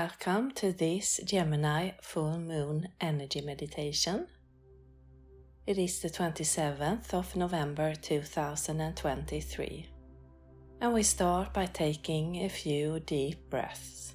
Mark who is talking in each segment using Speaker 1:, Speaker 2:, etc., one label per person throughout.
Speaker 1: Welcome to this Gemini full moon energy meditation. It is the 27th of November 2023, and we start by taking a few deep breaths.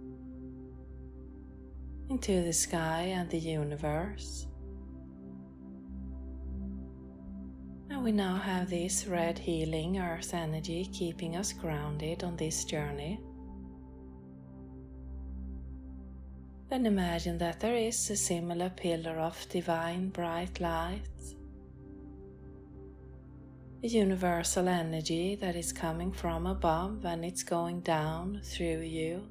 Speaker 1: into the sky and the universe. And we now have this red healing earth energy keeping us grounded on this journey. Then imagine that there is a similar pillar of divine bright light, a universal energy that is coming from above and it's going down through you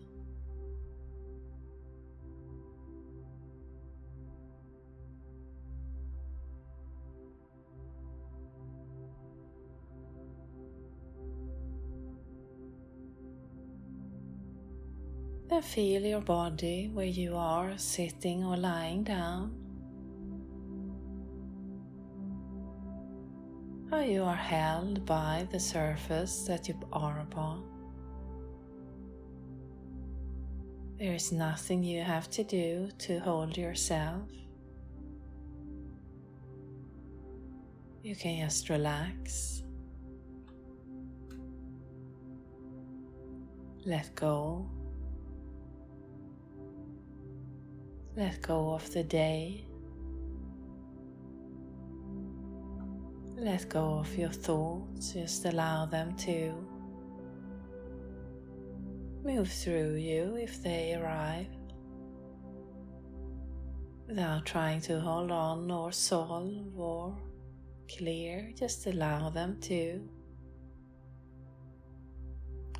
Speaker 1: Then feel your body where you are sitting or lying down. How you are held by the surface that you are upon. There is nothing you have to do to hold yourself. You can just relax. Let go. Let go of the day. Let go of your thoughts, just allow them to move through you if they arrive. Without trying to hold on or solve or clear, just allow them to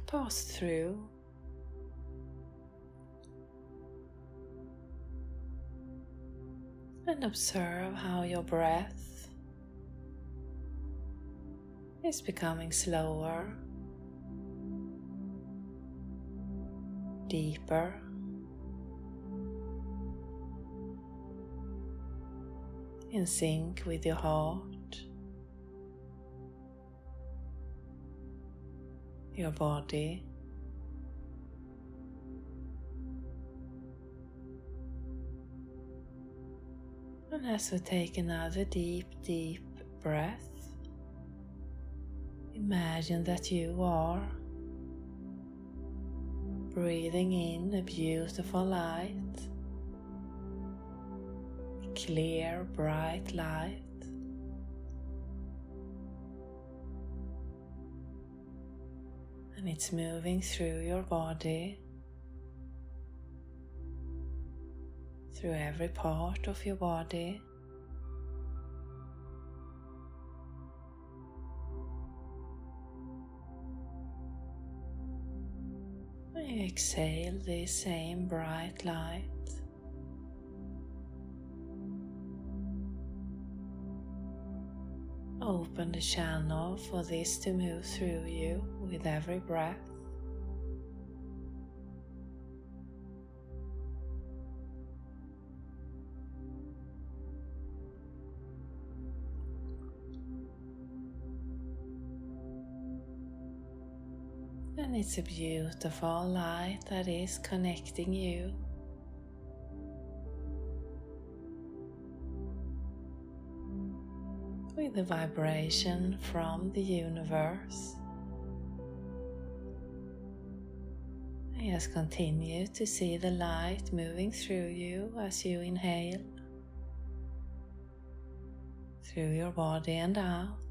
Speaker 1: pass through and observe how your breath is becoming slower, deeper. In sync with your heart, your body. And as we take another deep, deep breath, imagine that you are breathing in a beautiful light, clear, bright light. And it's moving through your body through every part of your body. You exhale the same bright light. Open the channel for this to move through you with every breath. It's a beautiful light that is connecting you with the vibration from the universe. Just continue to see the light moving through you as you inhale through your body and out.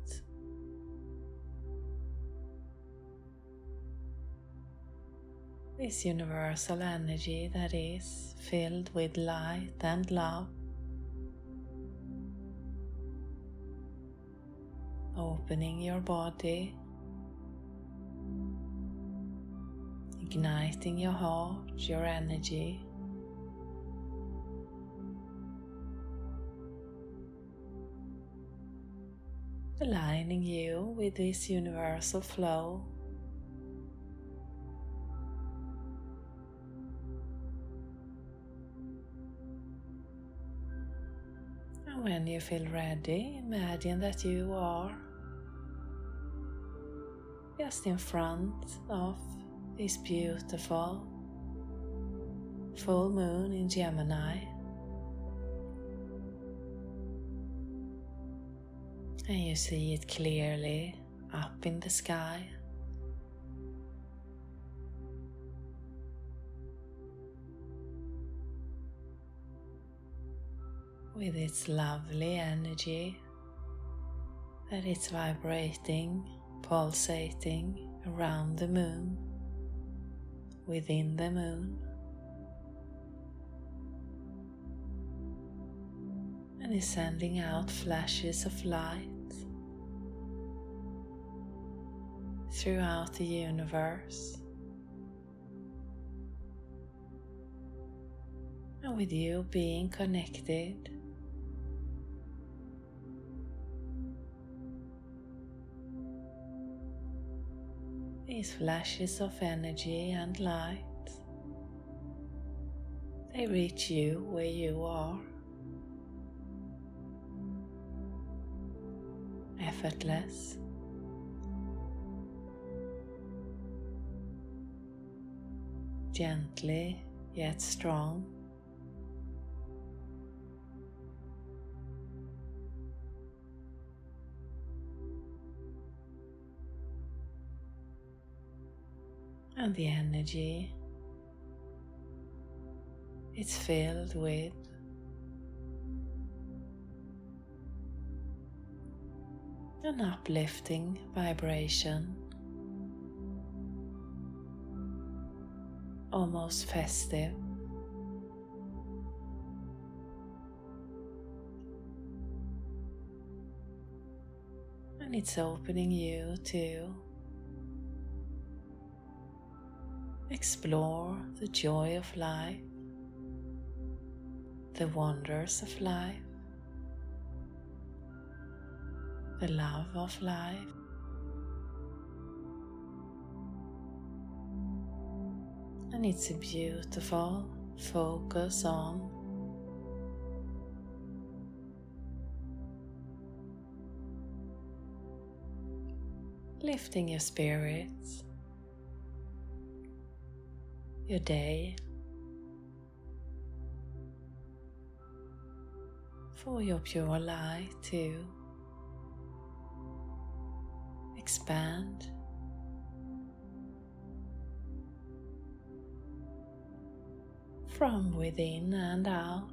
Speaker 1: This universal energy that is filled with light and love. Opening your body, igniting your heart, your energy. aligning you with this universal flow. When you feel ready, imagine that you are just in front of this beautiful full moon in Gemini. and you see it clearly up in the sky. With its lovely energy that it's vibrating, pulsating around the moon, within the moon. and is sending out flashes of light throughout the universe. And with you being connected, these flashes of energy and light, they reach you where you are. Effortless. gently yet strong. And the energy it's filled with an uplifting vibration. almost festive. And it's opening you to explore the joy of life, the wonders of life, the love of life. and it's a beautiful focus on lifting your spirits, your day, for your pure light to expand from within and out.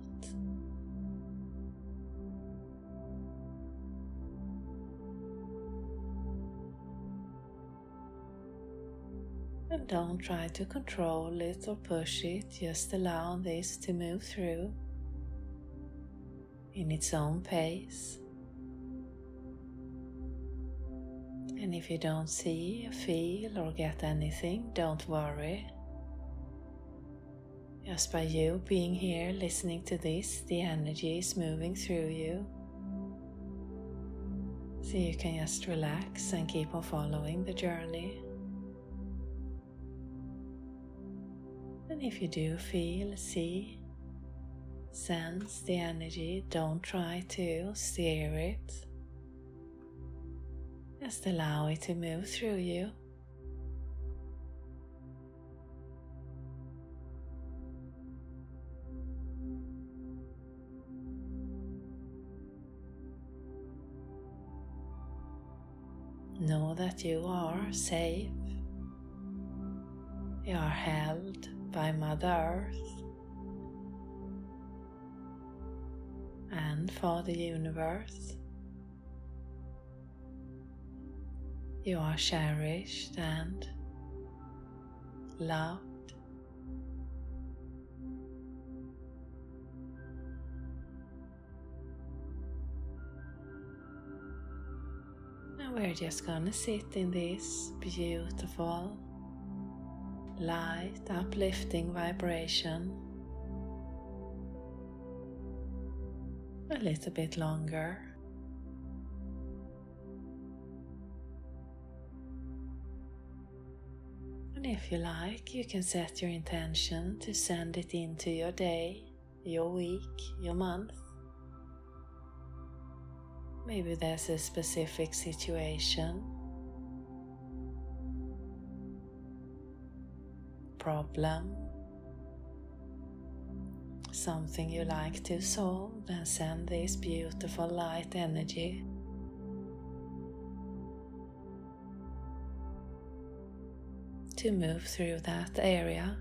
Speaker 1: And don't try to control it or push it, just allow this to move through in its own pace. And if you don't see, feel, or get anything, don't worry. Just by you being here listening to this, the energy is moving through you. So you can just relax and keep on following the journey. And if you do feel, see, sense the energy, don't try to steer it. Just allow it to move through you. Know that you are safe. You are held by Mother Earth and for the universe. You are cherished and loved. And we're just gonna sit in this beautiful, light, uplifting vibration a little bit longer. And if you like, you can set your intention to send it into your day, your week, your month. Maybe there's a specific situation, problem, something you like to solve, then send this beautiful light energy. To move through that area.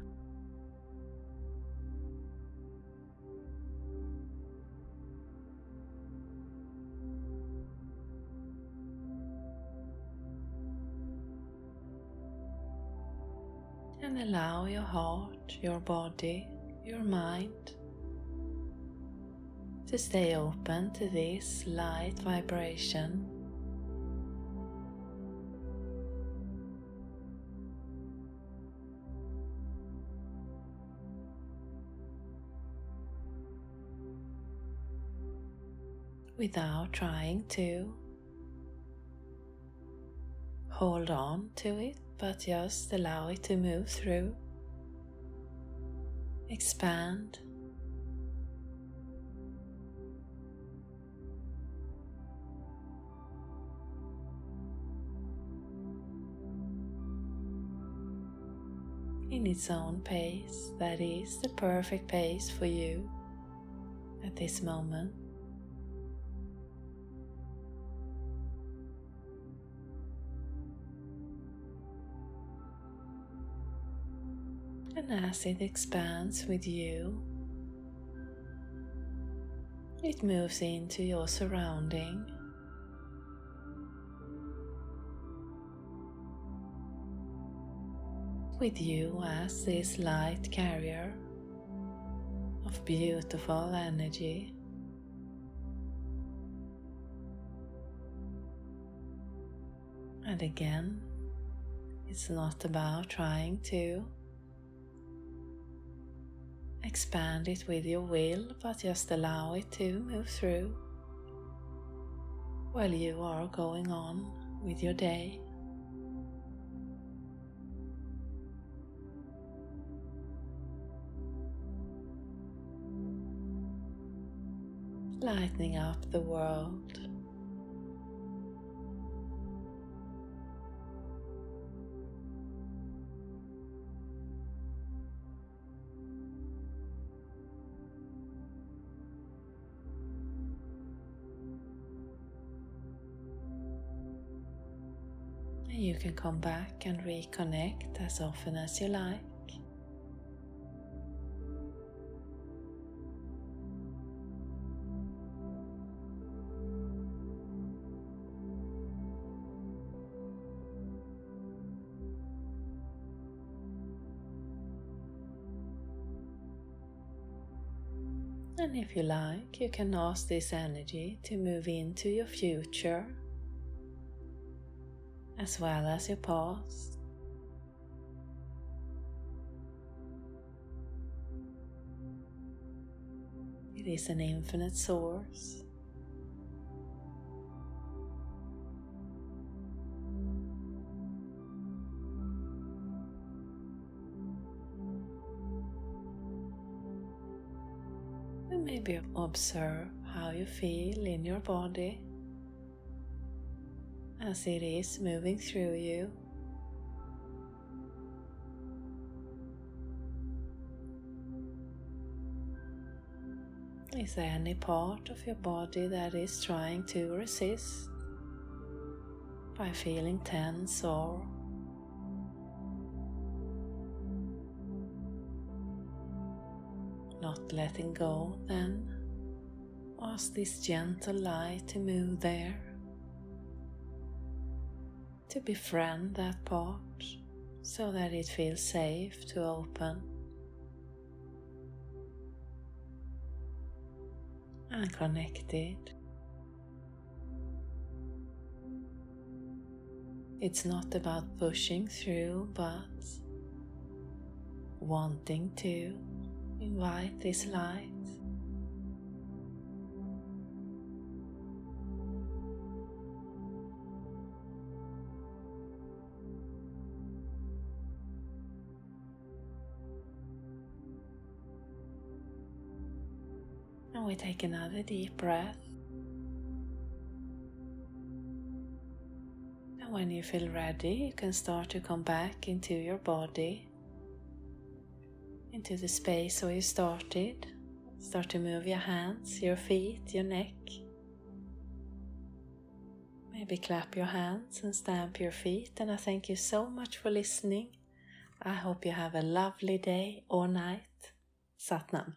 Speaker 1: Allow your heart, your body, your mind to stay open to this light vibration. Without trying to hold on to it, but just allow it to move through, expand. in its own pace that is the perfect pace for you at this moment. As it expands with you, it moves into your surrounding. With you as this light carrier of beautiful energy. And again, it's not about trying to expand it with your will, but just allow it to move through while you are going on with your day. Lightening up the world. And you can come back and reconnect as often as you like. And if you like, you can ask this energy to move into your future as well as your past. It is an infinite source. Maybe observe how you feel in your body as it is moving through you. Is there any part of your body that is trying to resist? by feeling tense or not letting go, then ask this gentle light to move there, to befriend that part so that it feels safe to open. And connected. It's not about pushing through, but wanting to invite this light. We take another deep breath. And when you feel ready, you can start to come back into your body, into the space where you started. Start to move your hands, your feet, your neck. Maybe clap your hands and stamp your feet. And I thank you so much for listening. I hope you have a lovely day or night. Satnam.